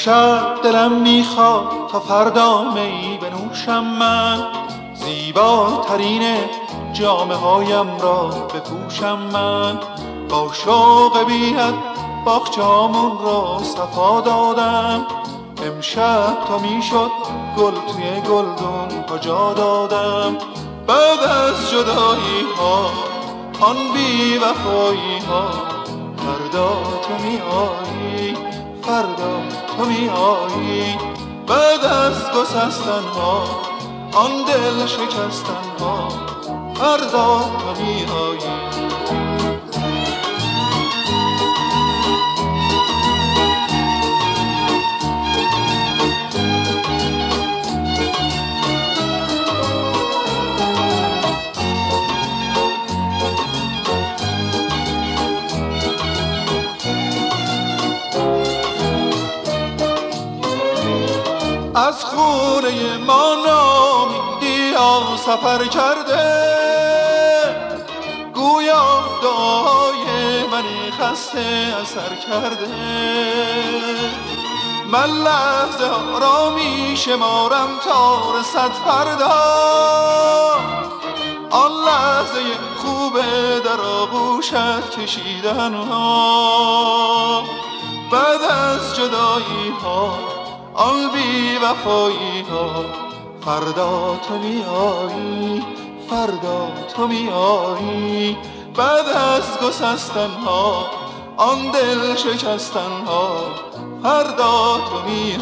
امشب دلم می‌خواد تا فردا می بنوشم من. زیباترین جامعه هایم را بپوشم من. با شوق بیاد باخچامون را صفا دادم. امشب تا می‌شد گل توی گلدون کجا دادم؟ بعد از جدایی ها آن بی وفایی ها فردا تو می آیی فردا تو می آیی بعد از گسستن ها آن دل شکستن ها فردا تو می آیی از خونه ما نامیدی سفر کرده. گویا دعای منی خسته اثر کرده. من لحظه را می شمارم تا رسد فردا. آن لحظه خوبه در آغوشت کشیدن ها. بعد از جدایی ها آن بی وفایی ها فردا تو می آیی فردا تو می آیی بعد از گسستن ها آن دل شکستن ها فردا تو می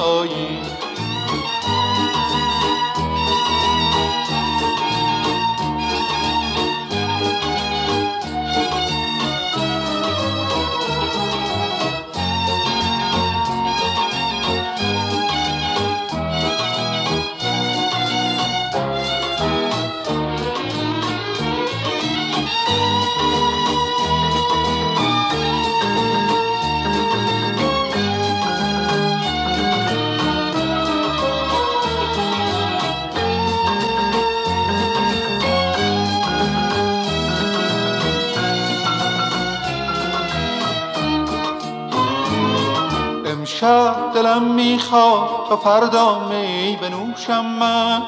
امشب دلم می‌خواد تا فردا می بنوشم من.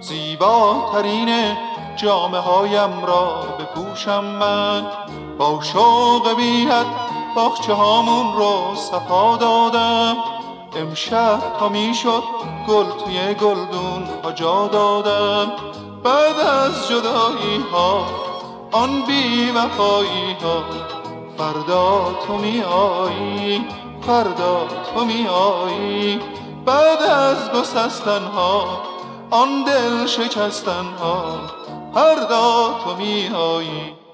زیباترین جامعه هایم را بپوشم من. با شوق بیت باخچه هامون رو صفا دادم. امشب تا می‌شد گل توی گلدون ها جا دادم. بعد از جدایی ها آن بی وفایی ها فردا تو می آیی فردا تو می آیی بعد از گسستن ها آن دل شکستن ها فردا تو می آیی